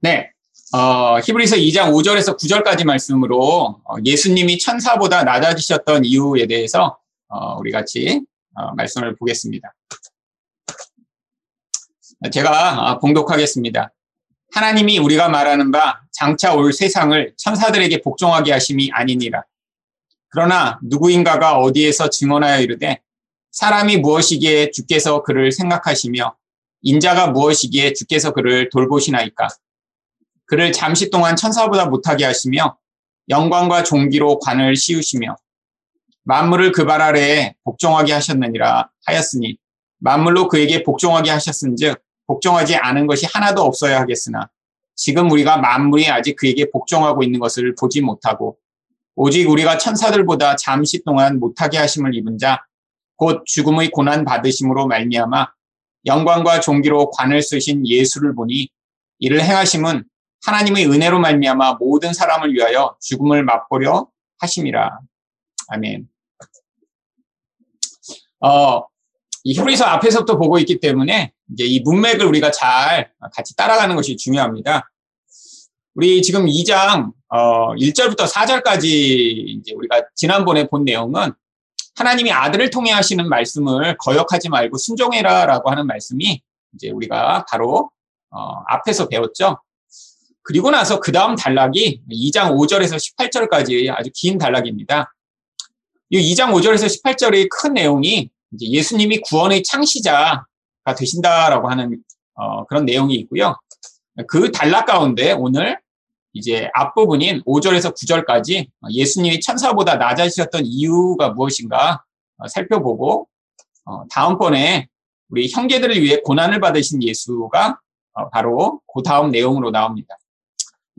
네. 어, 히브리서 2장 5절에서 9절까지 말씀으로 어, 예수님이 천사보다 낮아지셨던 이유에 대해서 어, 우리 같이 어, 말씀을 보겠습니다. 제가 어, 봉독하겠습니다. 하나님이 우리가 말하는 바 장차 올 세상을 천사들에게 복종하게 하심이 아니니라. 그러나 누구인가가 어디에서 증언하여 이르되 사람이 무엇이기에 주께서 그를 생각하시며 인자가 무엇이기에 주께서 그를 돌보시나이까. 그를 잠시 동안 천사보다 못하게 하시며 영광과 종기로 관을 씌우시며 만물을 그 발 아래에 복종하게 하셨느니라 하였으니 만물로 그에게 복종하게 하셨은즉 복종하지 않은 것이 하나도 없어야 하겠으나 지금 우리가 만물이 아직 그에게 복종하고 있는 것을 보지 못하고 오직 우리가 천사들보다 잠시 동안 못하게 하심을 입은 자 곧 죽음의 고난 받으심으로 말미암아 영광과 종기로 관을 쓰신 예수를 보니 이를 행하심은 하나님의 은혜로 말미암아 모든 사람을 위하여 죽음을 맛보려 하심이라. 아멘. 어, 이 히브리서 앞에서부터 보고 있기 때문에 이제 이 문맥을 우리가 잘 같이 따라가는 것이 중요합니다. 우리 지금 2장 어 1절부터 4절까지 이제 우리가 지난번에 본 내용은 하나님이 아들을 통해 하시는 말씀을 거역하지 말고 순종해라라고 하는 말씀이 이제 우리가 바로 어 앞에서 배웠죠. 그리고 나서 그 다음 단락이 2장 5절에서 18절까지 아주 긴 단락입니다. 이 2장 5절에서 18절의 큰 내용이 예수님이 구원의 창시자가 되신다라고 하는 어, 그런 내용이 있고요. 그 단락 가운데 오늘 이제 앞부분인 5절에서 9절까지 예수님이 천사보다 낮아지셨던 이유가 무엇인가 어, 살펴보고 어, 다음번에 우리 형제들을 위해 고난을 받으신 예수가 어, 바로 그 다음 내용으로 나옵니다.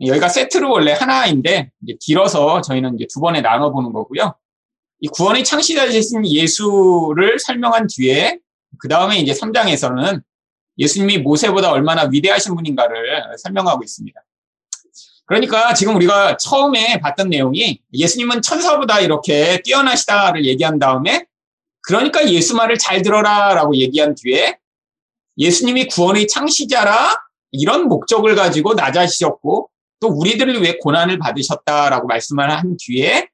여기가 세트로 원래 하나인데 길어서 저희는 이제 두 번에 나눠 보는 거고요. 이 구원의 창시자이신 예수를 설명한 뒤에 그 다음에 이제 3장에서는 예수님이 모세보다 얼마나 위대하신 분인가를 설명하고 있습니다. 그러니까 지금 우리가 처음에 봤던 내용이 예수님은 천사보다 이렇게 뛰어나시다를 얘기한 다음에 그러니까 예수 말을 잘 들어라라고 얘기한 뒤에 예수님이 구원의 창시자라 이런 목적을 가지고 낮아지셨고 또 우리들을 위해 고난을 받으셨다라고 말씀을 한 뒤에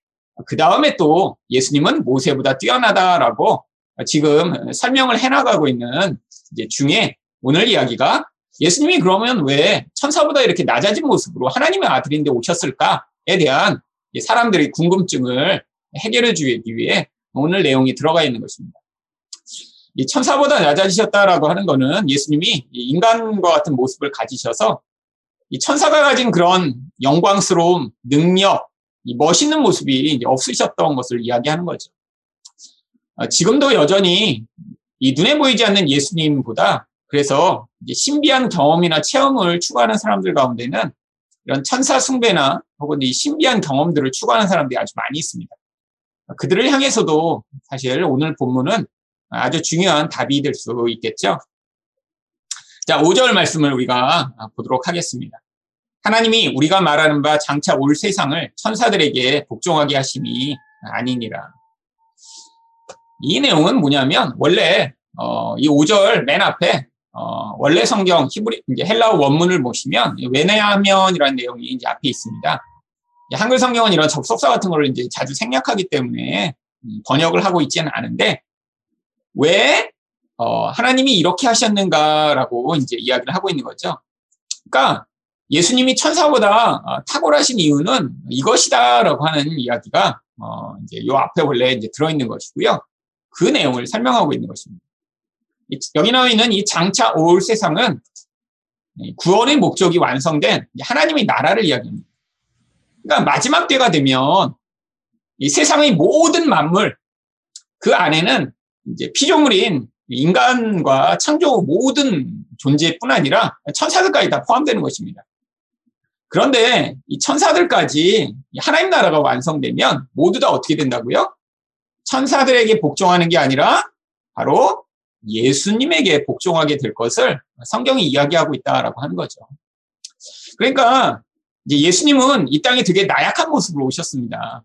그 다음에 또 예수님은 모세보다 뛰어나다라고 지금 설명을 해나가고 있는 이제 중에 오늘 이야기가 예수님이 그러면 왜 천사보다 이렇게 낮아진 모습으로 하나님의 아들인데 오셨을까에 대한 사람들의 궁금증을 해결해 주기 위해 오늘 내용이 들어가 있는 것입니다. 이 천사보다 낮아지셨다라고 하는 것은 예수님이 인간과 같은 모습을 가지셔서 이 천사가 가진 그런 영광스러움, 능력, 멋있는 모습이 없으셨던 것을 이야기하는 거죠. 어, 지금도 여전히 이 눈에 보이지 않는 예수님보다 그래서 신비한 경험이나 체험을 추구하는 사람들 가운데는 이런 천사 숭배나 혹은 이 신비한 경험들을 추구하는 사람들이 아주 많이 있습니다. 그들을 향해서도 사실 오늘 본문은 아주 중요한 답이 될 수 있겠죠. 자, 5절 말씀을 우리가 보도록 하겠습니다. 하나님이 우리가 말하는 바 장차 올 세상을 천사들에게 복종하게 하심이 아니니라. 이 내용은 뭐냐면 원래 어, 이 5절 맨 앞에 어, 원래 성경 히브리 이제 헬라어 원문을 보시면 왜냐하면이라는 내용이 이제 앞에 있습니다. 한글 성경은 이런 접속사 같은 걸 이제 자주 생략하기 때문에 음, 번역을 하고 있지는 않은데 왜 어, 하나님이 이렇게 하셨는가라고 이제 이야기를 하고 있는 거죠. 그러니까 예수님이 천사보다 어, 탁월하신 이유는 이것이다라고 하는 이야기가 어, 이제 요 앞에 원래 이제 들어있는 것이고요. 그 내용을 설명하고 있는 것입니다. 여기 나와 있는 이 장차 올 세상은 구원의 목적이 완성된 하나님의 나라를 이야기합니다. 그러니까 마지막 때가 되면 이 세상의 모든 만물 그 안에는 이제 피조물인 인간과 창조 모든 존재뿐 아니라 천사들까지 다 포함되는 것입니다. 그런데 이 천사들까지 하나님 나라가 완성되면 모두 다 어떻게 된다고요? 천사들에게 복종하는 게 아니라 바로 예수님에게 복종하게 될 것을 성경이 이야기하고 있다라고 하는 거죠. 그러니까 이제 예수님은 이 땅에 되게 나약한 모습으로 오셨습니다.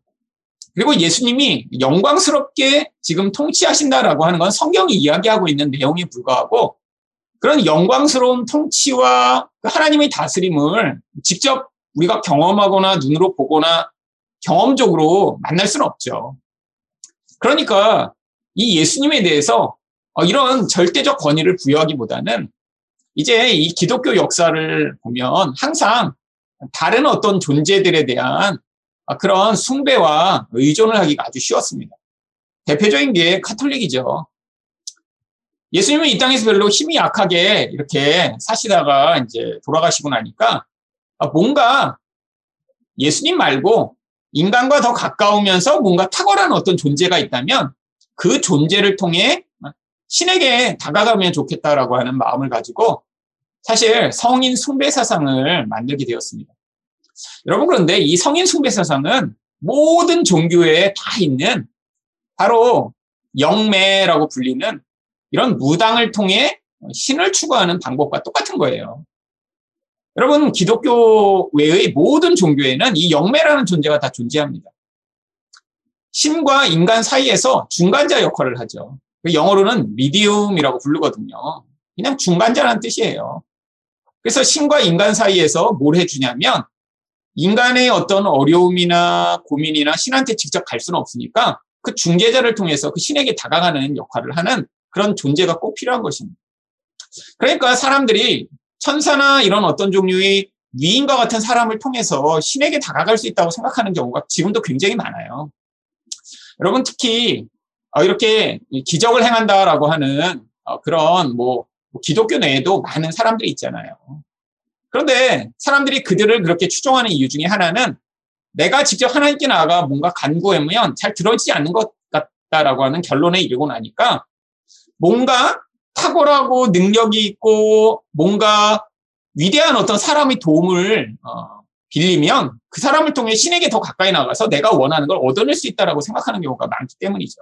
그리고 예수님이 영광스럽게 지금 통치하신다라고 하는 건 성경이 이야기하고 있는 내용에 불과하고 그런 영광스러운 통치와 그 하나님의 다스림을 직접 우리가 경험하거나 눈으로 보거나 경험적으로 만날 수는 없죠. 그러니까 이 예수님에 대해서 어, 이런 절대적 권위를 부여하기보다는 이제 이 기독교 역사를 보면 항상 다른 어떤 존재들에 대한 그런 숭배와 의존을 하기가 아주 쉬웠습니다. 대표적인 게 카톨릭이죠. 예수님은 이 땅에서 별로 힘이 약하게 이렇게 사시다가 이제 돌아가시고 나니까 뭔가 예수님 말고 인간과 더 가까우면서 뭔가 탁월한 어떤 존재가 있다면 그 존재를 통해 신에게 다가가면 좋겠다라고 하는 마음을 가지고 사실 성인 숭배 사상을 만들게 되었습니다. 여러분 그런데 이 성인 숭배 사상은 모든 종교에 다 있는 바로 영매라고 불리는 이런 무당을 통해 신을 추구하는 방법과 똑같은 거예요. 여러분 기독교 외의 모든 종교에는 이 영매라는 존재가 다 존재합니다. 신과 인간 사이에서 중간자 역할을 하죠. 그 영어로는 미디움이라고 부르거든요. 그냥 중간자라는 뜻이에요. 그래서 신과 인간 사이에서 뭘 해주냐면 인간의 어떤 어려움이나 고민이나 신한테 직접 갈 수는 없으니까 그 중재자를 통해서 그 신에게 다가가는 역할을 하는 그런 존재가 꼭 필요한 것입니다. 그러니까 사람들이 천사나 이런 어떤 종류의 위인과 같은 사람을 통해서 신에게 다가갈 수 있다고 생각하는 경우가 지금도 굉장히 많아요. 여러분 특히 어, 이렇게 기적을 행한다라고 하는 어, 그런 뭐 기독교 내에도 많은 사람들이 있잖아요. 그런데 사람들이 그들을 그렇게 추종하는 이유 중에 하나는 내가 직접 하나님께 나아가 뭔가 간구하면 잘 들어지지 않는 것 같다라고 하는 결론에 이르고 나니까 뭔가 탁월하고 능력이 있고 뭔가 위대한 어떤 사람의 도움을 어, 빌리면 그 사람을 통해 신에게 더 가까이 나가서 내가 원하는 걸 얻어낼 수 있다라고 생각하는 경우가 많기 때문이죠.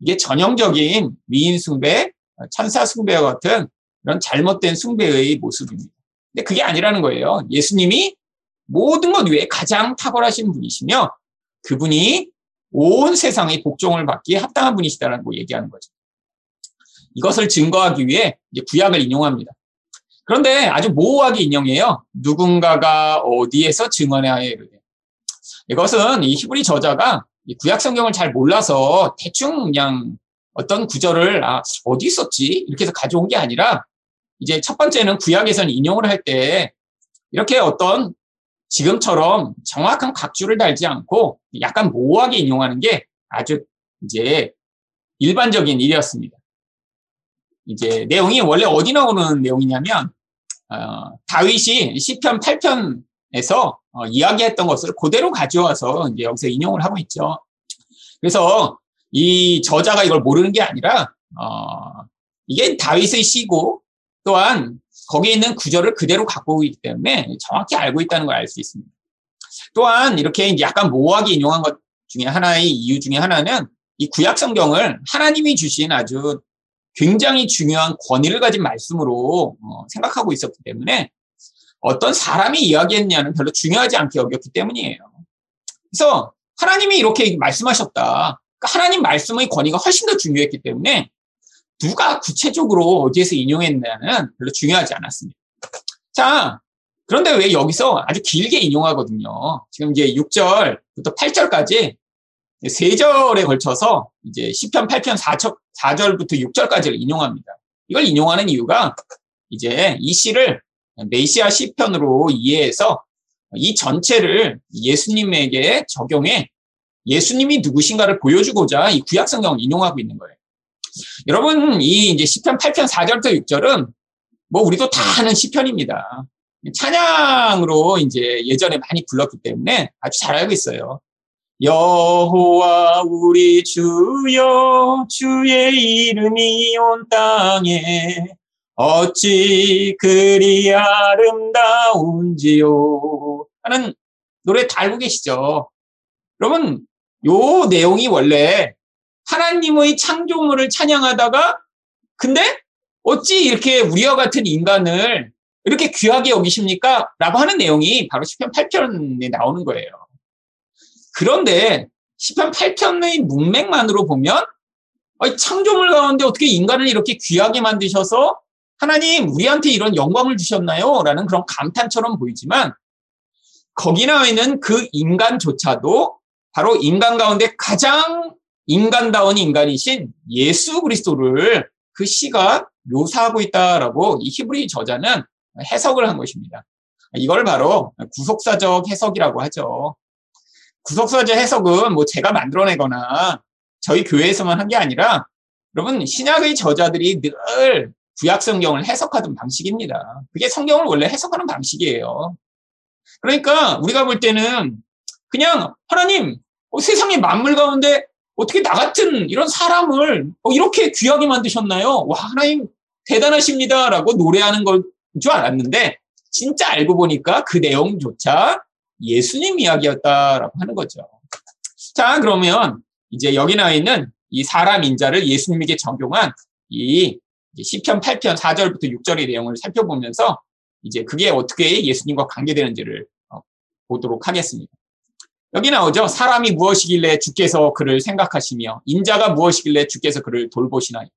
이게 전형적인 미인 숭배, 천사 숭배와 같은 그런 잘못된 숭배의 모습입니다. 근데 그게 아니라는 거예요. 예수님이 모든 것 위에 가장 탁월하신 분이시며 그분이 온 세상의 복종을 받기에 합당한 분이시다라고 얘기하는 거죠. 이것을 증거하기 위해 구약을 인용합니다. 그런데 아주 모호하게 인용해요. 누군가가 어디에서 증언해야 이르되. 이것은 이 히브리 저자가 구약 성경을 잘 몰라서 대충 그냥 어떤 구절을 아, 어디 있었지? 이렇게 해서 가져온 게 아니라 이제 첫 번째는 구약에서는 인용을 할 때 이렇게 어떤 지금처럼 정확한 각주를 달지 않고 약간 모호하게 인용하는 게 아주 이제 일반적인 일이었습니다. 이제 내용이 원래 어디 나오는 내용이냐면 어, 다윗이 시편 8편에서 어, 이야기했던 것을 그대로 가져와서 이제 여기서 인용을 하고 있죠. 그래서 이 저자가 이걸 모르는 게 아니라 어, 이게 다윗의 시고 또한 거기에 있는 구절을 그대로 갖고 있기 때문에 정확히 알고 있다는 걸 알 수 있습니다. 또한 이렇게 약간 모호하게 인용한 것 중에 하나의 이유 중에 하나는 이 구약 성경을 하나님이 주신 아주 굉장히 중요한 권위를 가진 말씀으로 어, 생각하고 있었기 때문에 어떤 사람이 이야기했냐는 별로 중요하지 않게 여겼기 때문이에요. 그래서 하나님이 이렇게 말씀하셨다. 그러니까 하나님 말씀의 권위가 훨씬 더 중요했기 때문에 누가 구체적으로 어디에서 인용했냐는 별로 중요하지 않았습니다. 자, 그런데 왜 여기서 아주 길게 인용하거든요. 지금 이제 6절부터 8절까지 세 절에 걸쳐서 이제 10편, 8편, 4절, 4절부터 6절까지를 인용합니다. 이걸 인용하는 이유가 이제 이 시를 메시아 시편으로 이해해서 이 전체를 예수님에게 적용해 예수님이 누구신가를 보여주고자 이 구약 성경을 인용하고 있는 거예요. 여러분, 이 이제 시편 8편 4절부터 6절은 뭐 우리도 다 아는 시편입니다. 찬양으로 이제 예전에 많이 불렀기 때문에 아주 잘 알고 있어요. 여호와 우리 주여 주의 이름이 온 땅에 어찌 그리 아름다운지요 하는 노래 다 알고 계시죠? 여러분 요 내용이 원래 하나님의 창조물을 찬양하다가 근데 어찌 이렇게 우리와 같은 인간을 이렇게 귀하게 여기십니까? 라고 하는 내용이 바로 10편 8편에 나오는 거예요. 그런데 10편 8편의 문맥만으로 보면 창조물 가운데 어떻게 인간을 이렇게 귀하게 만드셔서 하나님, 우리한테 이런 영광을 주셨나요? 라는 그런 감탄처럼 보이지만, 거기 나와 있는 그 인간조차도 바로 인간 가운데 가장 인간다운 인간이신 예수 그리스도를 그 시가 묘사하고 있다라고 이 히브리 저자는 해석을 한 것입니다. 이걸 바로 구속사적 해석이라고 하죠. 구속사적 해석은 뭐 제가 만들어내거나 저희 교회에서만 한 게 아니라 여러분 신약의 저자들이 늘 구약 성경을 해석하던 방식입니다. 그게 성경을 원래 해석하는 방식이에요. 그러니까 우리가 볼 때는 그냥 하나님 어, 세상의 만물 가운데 어떻게 나 같은 이런 사람을 어, 이렇게 귀하게 만드셨나요? 와 하나님 대단하십니다라고 노래하는 걸 줄 알았는데 진짜 알고 보니까 그 내용조차 예수님 이야기였다라고 하는 거죠. 자 그러면 이제 여기 나와 있는 이 사람 인자를 예수님에게 적용한 이 시편 8편 4절부터 6절의 내용을 살펴보면서 이제 그게 어떻게 예수님과 관계되는지를 어, 보도록 하겠습니다. 여기 나오죠. 사람이 무엇이길래 주께서 그를 생각하시며 인자가 무엇이길래 주께서 그를 돌보시나이까.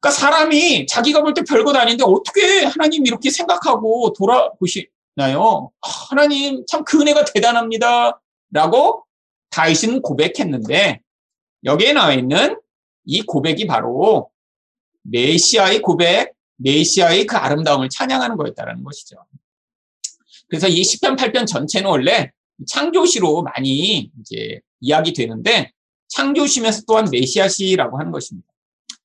그러니까 사람이 자기가 볼 때 별것 아닌데 어떻게 하나님 이렇게 생각하고 돌아보시나요? 아, 하나님 참 그 은혜가 대단합니다. 라고 다윗은 고백했는데 여기에 나와 있는 이 고백이 바로 메시아의 고백, 메시아의 그 아름다움을 찬양하는 거였다라는 것이죠. 그래서 이 10편, 8편 전체는 원래 창조시로 많이 이제 이야기 되는데 창조시면서 또한 메시아시라고 하는 것입니다.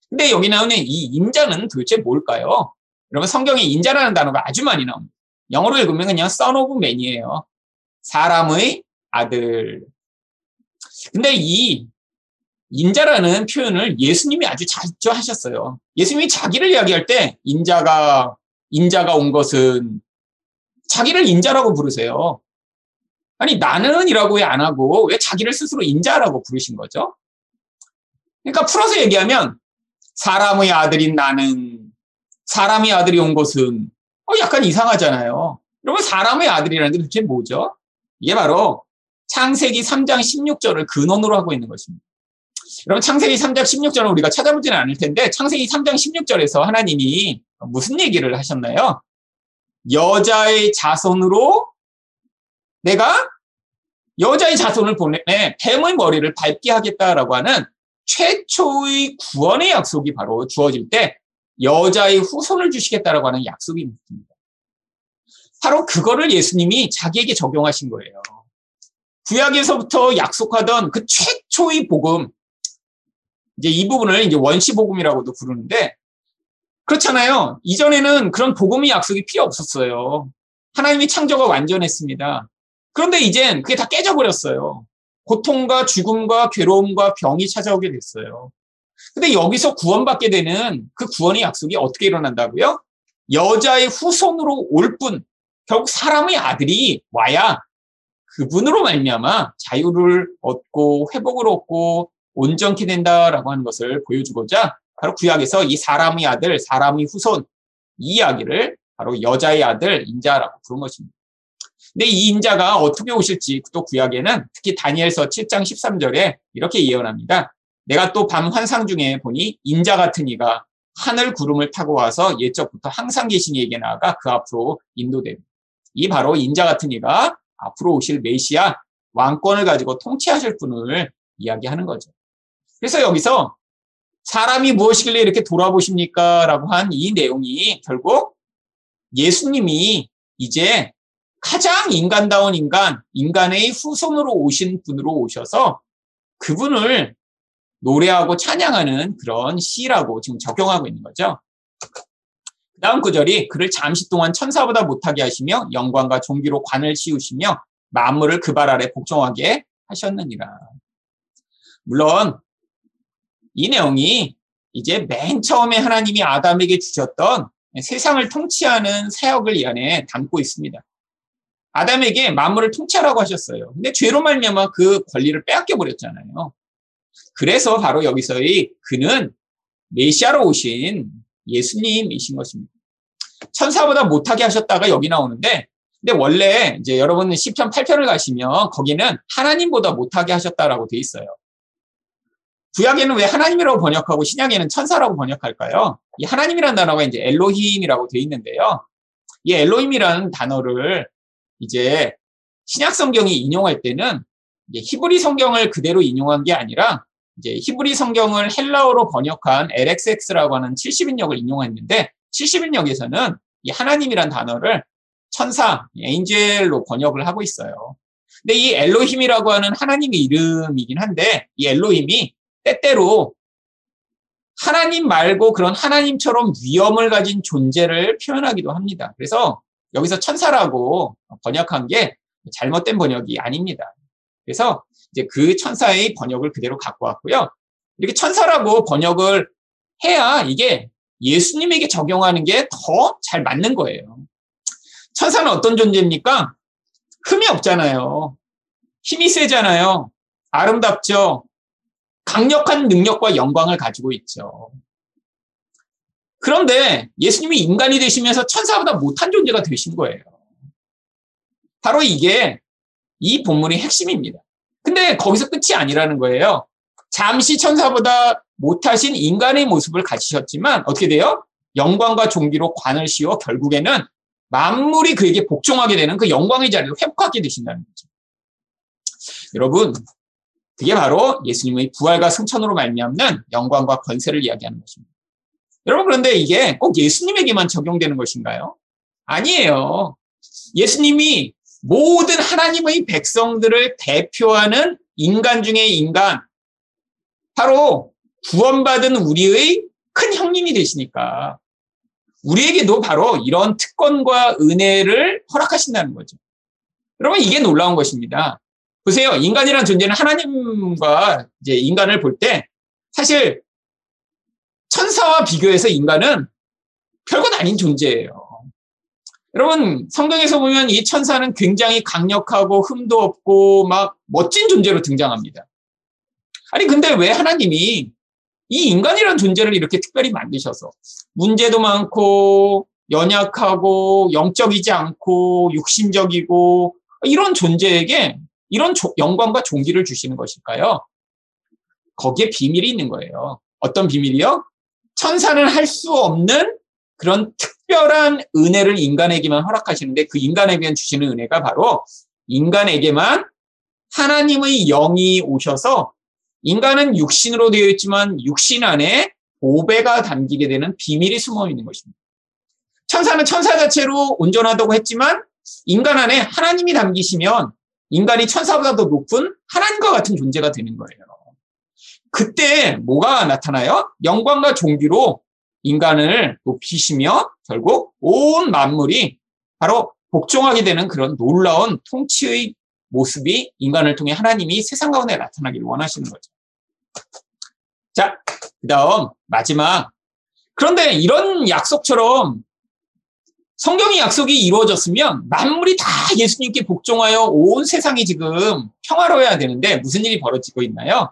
근데 여기 나오는 이 인자는 도대체 뭘까요? 여러분 성경에 인자라는 단어가 아주 많이 나옵니다. 영어로 읽으면 그냥 son of man이에요. 사람의 아들. 근데 이 인자라는 표현을 예수님이 아주 자주 하셨어요. 예수님이 자기를 이야기할 때 인자가 인자가 온 것은 자기를 인자라고 부르세요. 아니 나는이라고 왜 안 하고 왜 자기를 스스로 인자라고 부르신 거죠? 그러니까 풀어서 얘기하면 사람의 아들인 나는 사람의 아들이 온 것은 어 약간 이상하잖아요. 여러분 사람의 아들이라는 게 도대체 뭐죠? 이게 바로 창세기 3장 16절을 근원으로 하고 있는 것입니다. 여러분 창세기 3장 16절은 우리가 찾아보지는 않을 텐데 창세기 3장 16절에서 하나님이 무슨 얘기를 하셨나요? 여자의 자손으로 내가 여자의 자손을 보내 뱀의 머리를 밟게 하겠다라고 하는 최초의 구원의 약속이 바로 주어질 때 여자의 후손을 주시겠다라고 하는 약속이 있습니다. 바로 그거를 예수님이 자기에게 적용하신 거예요. 구약에서부터 약속하던 그 최초의 복음, 이제 이 부분을 이제 원시 복음이라고도 부르는데, 그렇잖아요. 이전에는 그런 복음의 약속이 필요 없었어요. 하나님이 창조가 완전했습니다. 그런데 이젠 그게 다 깨져버렸어요. 고통과 죽음과 괴로움과 병이 찾아오게 됐어요. 근데 여기서 구원받게 되는 그 구원의 약속이 어떻게 일어난다고요? 여자의 후손으로 올 뿐, 결국 사람의 아들이 와야 그분으로 말미암아 자유를 얻고 회복을 얻고 온전케 된다라고 하는 것을 보여주고자 바로 구약에서 이 사람의 아들, 사람의 후손 이 이야기를 바로 여자의 아들 인자라고 부른 것입니다. 근데 이 인자가 어떻게 오실지 또 구약에는 특히 다니엘서 7장 13절에 이렇게 예언합니다. 내가 또 밤 환상 중에 보니 인자 같은 이가 하늘 구름을 타고 와서 옛적부터 항상 계신 이에게 나아가 그 앞으로 인도됩니다. 이 바로 인자 같은 이가 앞으로 오실 메시아 왕권을 가지고 통치하실 분을 이야기하는 거죠. 그래서 여기서 사람이 무엇이길래 이렇게 돌아보십니까? 라고 한 이 내용이 결국 예수님이 이제 가장 인간다운 인간, 인간의 후손으로 오신 분으로 오셔서 그분을 노래하고 찬양하는 그런 시라고 지금 적용하고 있는 거죠. 다음 구절이 그를 잠시 동안 천사보다 못하게 하시며 영광과 종기로 관을 씌우시며 만물을 그 발 아래 복종하게 하셨느니라. 물론 이 내용이 이제 맨 처음에 하나님이 아담에게 주셨던 세상을 통치하는 사역을 이 안에 담고 있습니다. 아담에게 만물을 통치하라고 하셨어요. 근데 죄로 말미암아 그 권리를 빼앗겨 버렸잖아요. 그래서 바로 여기서의 그는 메시아로 오신 예수님이신 것입니다. 천사보다 못하게 하셨다가 여기 나오는데 근데 원래 이제 여러분 10편 8편을 가시면 거기는 하나님보다 못하게 하셨다라고 돼 있어요. 구약에는 왜 하나님이라고 번역하고 신약에는 천사라고 번역할까요? 이 하나님이라는 단어가 이제 엘로힘이라고 되어 있는데요. 이 엘로힘이라는 단어를 이제 신약 성경이 인용할 때는 히브리 성경을 그대로 인용한 게 아니라 이제 히브리 성경을 헬라어로 번역한 LXX라고 하는 70인역을 인용했는데 70인역에서는 이 하나님이란 단어를 천사, 엔젤로 번역을 하고 있어요. 근데 이 엘로힘이라고 하는 하나님의 이름이긴 한데 이 엘로힘이 때때로 하나님 말고 그런 하나님처럼 위엄을 가진 존재를 표현하기도 합니다. 그래서 여기서 천사라고 번역한 게 잘못된 번역이 아닙니다. 그래서 이제 그 천사의 번역을 그대로 갖고 왔고요. 이렇게 천사라고 번역을 해야 이게 예수님에게 적용하는 게 더 잘 맞는 거예요. 천사는 어떤 존재입니까? 흠이 없잖아요. 힘이 세잖아요. 아름답죠. 강력한 능력과 영광을 가지고 있죠. 그런데 예수님이 인간이 되시면서 천사보다 못한 존재가 되신 거예요. 바로 이게 이 본문의 핵심입니다. 근데 거기서 끝이 아니라는 거예요. 잠시 천사보다 못하신 인간의 모습을 가지셨지만 어떻게 돼요? 영광과 종기로 관을 씌워 결국에는 만물이 그에게 복종하게 되는 그 영광의 자리를 회복하게 되신다는 거죠. 여러분, 그게 바로 예수님의 부활과 승천으로 말미암는 영광과 권세를 이야기하는 것입니다. 여러분 그런데 이게 꼭 예수님에게만 적용되는 것인가요? 아니에요. 예수님이 모든 하나님의 백성들을 대표하는 인간 중의 인간, 바로 구원받은 우리의 큰 형님이 되시니까 우리에게도 바로 이런 특권과 은혜를 허락하신다는 거죠. 여러분 이게 놀라운 것입니다. 보세요. 인간이라는 존재는 하나님과 이제 인간을 볼 때 사실 천사와 비교해서 인간은 별것 아닌 존재예요. 여러분 성경에서 보면 이 천사는 굉장히 강력하고 흠도 없고 막 멋진 존재로 등장합니다. 아니 근데 왜 하나님이 이 인간이라는 존재를 이렇게 특별히 만드셔서 문제도 많고 연약하고 영적이지 않고 육신적이고 이런 존재에게 이런 영광과 종기를 주시는 것일까요? 거기에 비밀이 있는 거예요. 어떤 비밀이요? 천사는 할 수 없는 그런 특별한 은혜를 인간에게만 허락하시는데 그 인간에게만 주시는 은혜가 바로 인간에게만 하나님의 영이 오셔서 인간은 육신으로 되어 있지만 육신 안에 보배가 담기게 되는 비밀이 숨어 있는 것입니다. 천사는 천사 자체로 온전하다고 했지만 인간 안에 하나님이 담기시면 인간이 천사보다 더 높은 하나님과 같은 존재가 되는 거예요. 그때 뭐가 나타나요? 영광과 종기로 인간을 높이시며 결국 온 만물이 바로 복종하게 되는 그런 놀라운 통치의 모습이 인간을 통해 하나님이 세상 가운데 나타나기를 원하시는 거죠. 자, 그 다음 마지막. 그런데 이런 약속처럼 성경의 약속이 이루어졌으면 만물이 다 예수님께 복종하여 온 세상이 지금 평화로워야 되는데 무슨 일이 벌어지고 있나요?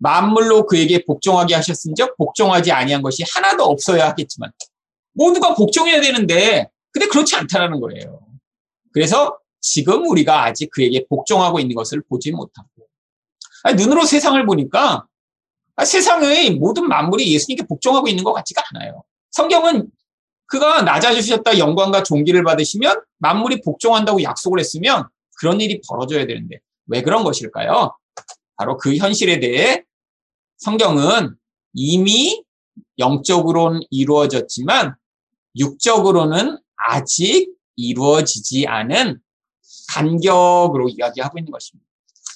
만물로 그에게 복종하게 하셨은즉 복종하지 아니한 것이 하나도 없어야 하겠지만 모두가 복종해야 되는데 근데 그렇지 않다라는 거예요. 그래서 지금 우리가 아직 그에게 복종하고 있는 것을 보지 못하고 아니, 눈으로 세상을 보니까 아, 세상의 모든 만물이 예수님께 복종하고 있는 것 같지가 않아요. 성경은 그가 낮아주셨다 영광과 종기를 받으시면 만물이 복종한다고 약속을 했으면 그런 일이 벌어져야 되는데 왜 그런 것일까요? 바로 그 현실에 대해 성경은 이미 영적으로는 이루어졌지만 육적으로는 아직 이루어지지 않은 간격으로 이야기하고 있는 것입니다.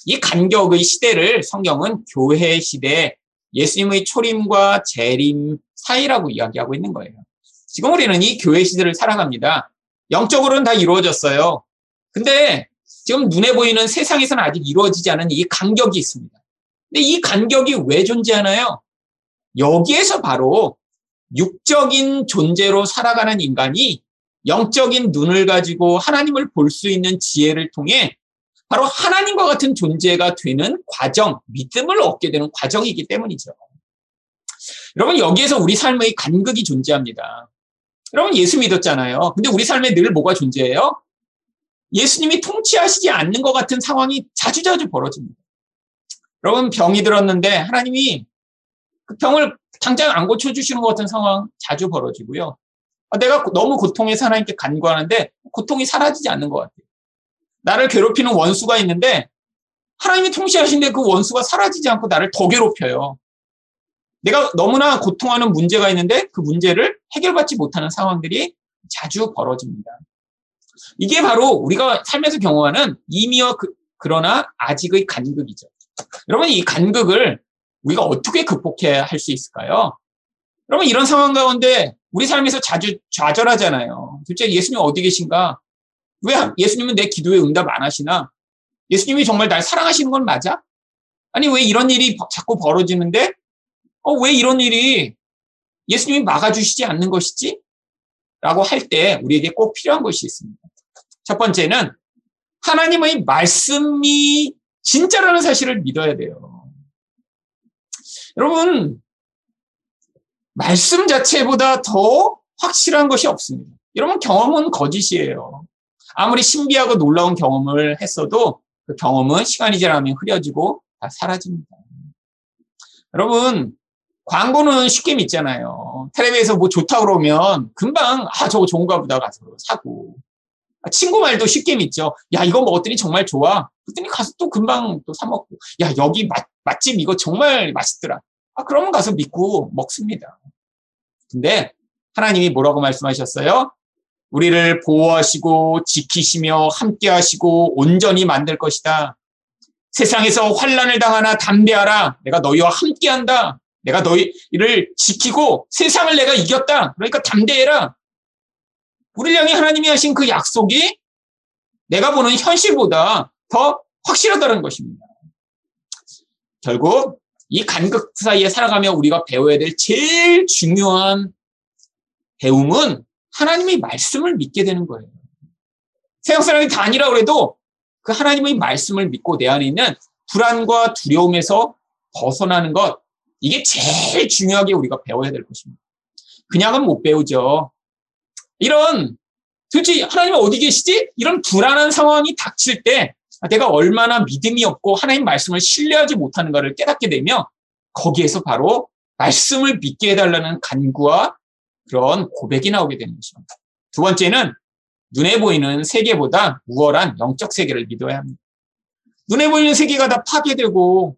이 간격의 시대를 성경은 교회 시대, 예수님의 초림과 재림 사이라고 이야기하고 있는 거예요. 지금 우리는 이 교회 시대를 살아갑니다. 영적으로는 다 이루어졌어요. 근데 지금 눈에 보이는 세상에서는 아직 이루어지지 않은 이 간격이 있습니다. 근데 이 간격이 왜 존재하나요? 여기에서 바로 육적인 존재로 살아가는 인간이 영적인 눈을 가지고 하나님을 볼 수 있는 지혜를 통해 바로 하나님과 같은 존재가 되는 과정, 믿음을 얻게 되는 과정이기 때문이죠. 여러분, 여기에서 우리 삶의 간극이 존재합니다. 여러분 예수 믿었잖아요. 근데 우리 삶에 늘 뭐가 존재해요? 예수님이 통치하시지 않는 것 같은 상황이 자주자주 벌어집니다. 여러분 병이 들었는데 하나님이 그 병을 당장 안 고쳐주시는 것 같은 상황 자주 벌어지고요. 아, 내가 너무 고통에서 하나님께 간구하는데 고통이 사라지지 않는 것 같아요. 나를 괴롭히는 원수가 있는데 하나님이 통치하신데 그 원수가 사라지지 않고 나를 더 괴롭혀요. 내가 너무나 고통하는 문제가 있는데 그 문제를 해결받지 못하는 상황들이 자주 벌어집니다. 이게 바로 우리가 삶에서 경험하는 이미와 그, 그러나 아직의 간극이죠. 여러분 이 간극을 우리가 어떻게 극복해야 할 수 있을까요? 여러분 이런 상황 가운데 우리 삶에서 자주 좌절하잖아요. 도대체 예수님 어디 계신가? 왜 예수님은 내 기도에 응답 안 하시나? 예수님이 정말 날 사랑하시는 건 맞아? 아니 왜 이런 일이 자꾸 벌어지는데 어, 왜 이런 일이 예수님이 막아주시지 않는 것이지? 라고 할 때 우리에게 꼭 필요한 것이 있습니다. 첫 번째는 하나님의 말씀이 진짜라는 사실을 믿어야 돼요. 여러분, 말씀 자체보다 더 확실한 것이 없습니다. 여러분, 경험은 거짓이에요. 아무리 신비하고 놀라운 경험을 했어도 그 경험은 시간이 지나면 흐려지고 다 사라집니다. 여러분, 광고는 쉽게 믿잖아요. 텔레비에서 뭐 좋다 그러면 금방 아 저거 좋은가 보다 가서 사고 아, 친구 말도 쉽게 믿죠. 야 이거 먹었더니 정말 좋아. 그랬더니 가서 또 금방 또 사 먹고 야 여기 맛, 맛집 이거 정말 맛있더라. 아 그러면 가서 믿고 먹습니다. 근데 하나님이 뭐라고 말씀하셨어요? 우리를 보호하시고 지키시며 함께하시고 온전히 만들 것이다. 세상에서 환란을 당하나 담대하라. 내가 너희와 함께한다. 내가 너희를 지키고 세상을 내가 이겼다. 그러니까 담대해라. 우리를 향해 하나님이 하신 그 약속이 내가 보는 현실보다 더 확실하다는 것입니다. 결국 이 간극 사이에 살아가며 우리가 배워야 될 제일 중요한 배움은 하나님의 말씀을 믿게 되는 거예요. 세상 사람이 다 아니라 그래도 그 하나님의 말씀을 믿고 내 안에 있는 불안과 두려움에서 벗어나는 것, 이게 제일 중요하게 우리가 배워야 될 것입니다. 그냥은 못 배우죠. 이런 도대체 하나님 어디 계시지? 이런 불안한 상황이 닥칠 때 내가 얼마나 믿음이 없고 하나님 말씀을 신뢰하지 못하는가를 깨닫게 되면 거기에서 바로 말씀을 믿게 해달라는 간구와 그런 고백이 나오게 되는 것입니다. 두 번째는 눈에 보이는 세계보다 우월한 영적 세계를 믿어야 합니다. 눈에 보이는 세계가 다 파괴되고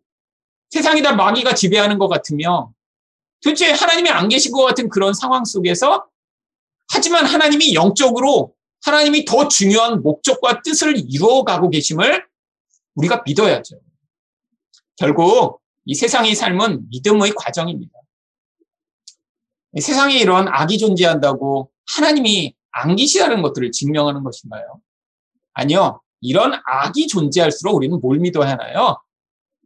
세상이 다 마귀가 지배하는 것 같으며 도대체 하나님이 안 계신 것 같은 그런 상황 속에서 하지만 하나님이 영적으로 하나님이 더 중요한 목적과 뜻을 이루어가고 계심을 우리가 믿어야죠. 결국 이 세상의 삶은 믿음의 과정입니다. 세상에 이런 악이 존재한다고 하나님이 안 계시다는 것들을 증명하는 것인가요? 아니요. 이런 악이 존재할수록 우리는 뭘 믿어야 하나요?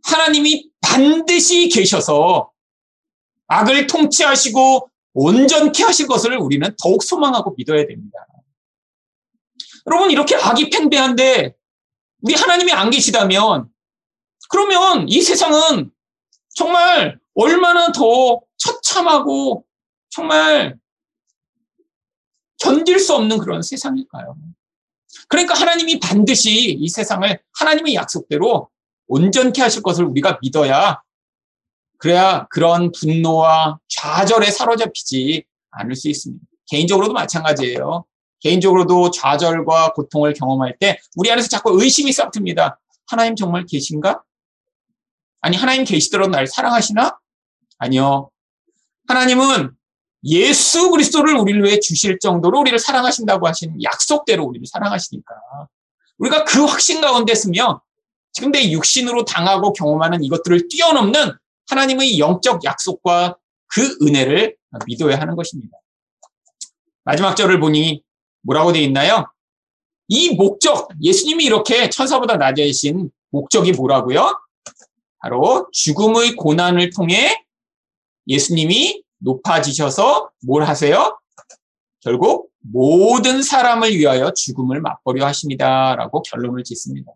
하나님이 반드시 계셔서 악을 통치하시고 온전케 하실 것을 우리는 더욱 소망하고 믿어야 됩니다. 여러분, 이렇게 악이 팽배한데 우리 하나님이 안 계시다면 그러면 이 세상은 정말 얼마나 더 처참하고 정말 견딜 수 없는 그런 세상일까요? 그러니까 하나님이 반드시 이 세상을 하나님의 약속대로 온전케 하실 것을 우리가 믿어야 그래야 그런 분노와 좌절에 사로잡히지 않을 수 있습니다. 개인적으로도 마찬가지예요. 개인적으로도 좌절과 고통을 경험할 때 우리 안에서 자꾸 의심이 싹 듭니다. 하나님 정말 계신가? 아니, 하나님 계시더라도 날 사랑하시나? 아니요. 하나님은 예수 그리스도를 우리를 위해 주실 정도로 우리를 사랑하신다고 하신 약속대로 우리를 사랑하시니까. 우리가 그 확신 가운데 있으면 지금 내 육신으로 당하고 경험하는 이것들을 뛰어넘는 하나님의 영적 약속과 그 은혜를 믿어야 하는 것입니다. 마지막 절을 보니 뭐라고 되어 있나요? 이 목적, 예수님이 이렇게 천사보다 낮아신 목적이 뭐라고요? 바로 죽음의 고난을 통해 예수님이 높아지셔서 뭘 하세요? 결국 모든 사람을 위하여 죽음을 맛보려 하십니다라고 결론을 짓습니다.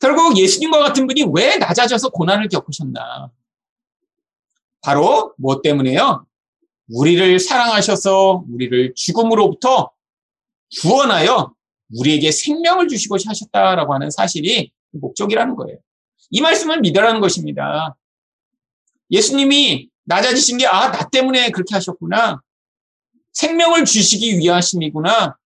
결국 예수님과 같은 분이 왜 낮아져서 고난을 겪으셨나? 바로 뭐 때문에요? 우리를 사랑하셔서 우리를 죽음으로부터 구원하여 우리에게 생명을 주시고 하셨다라고 하는 사실이 목적이라는 거예요. 이 말씀을 믿으라는 것입니다. 예수님이 낮아지신 게, 아, 나 때문에 그렇게 하셨구나. 생명을 주시기 위하심이구나.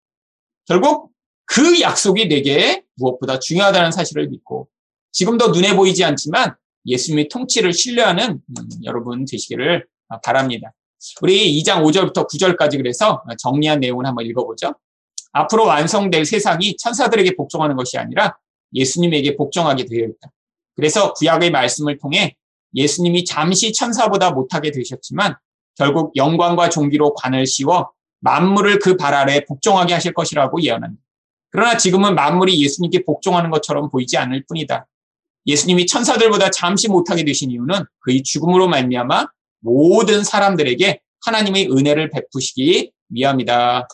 결국 그 약속이 내게 무엇보다 중요하다는 사실을 믿고 지금도 눈에 보이지 않지만 예수님의 통치를 신뢰하는 음, 여러분 되시기를 바랍니다. 우리 2장 5절부터 9절까지 그래서 정리한 내용을 한번 읽어보죠. 앞으로 완성될 세상이 천사들에게 복종하는 것이 아니라 예수님에게 복종하게 되어 있다. 그래서 구약의 말씀을 통해 예수님이 잠시 천사보다 못하게 되셨지만 결국 영광과 종기로 관을 씌워 만물을 그 발 아래 복종하게 하실 것이라고 예언합니다. 그러나 지금은 만물이 예수님께 복종하는 것처럼 보이지 않을 뿐이다. 예수님이 천사들보다 잠시 못하게 되신 이유는 그의 죽음으로 말미암아 모든 사람들에게 하나님의 은혜를 베푸시기 위함이다.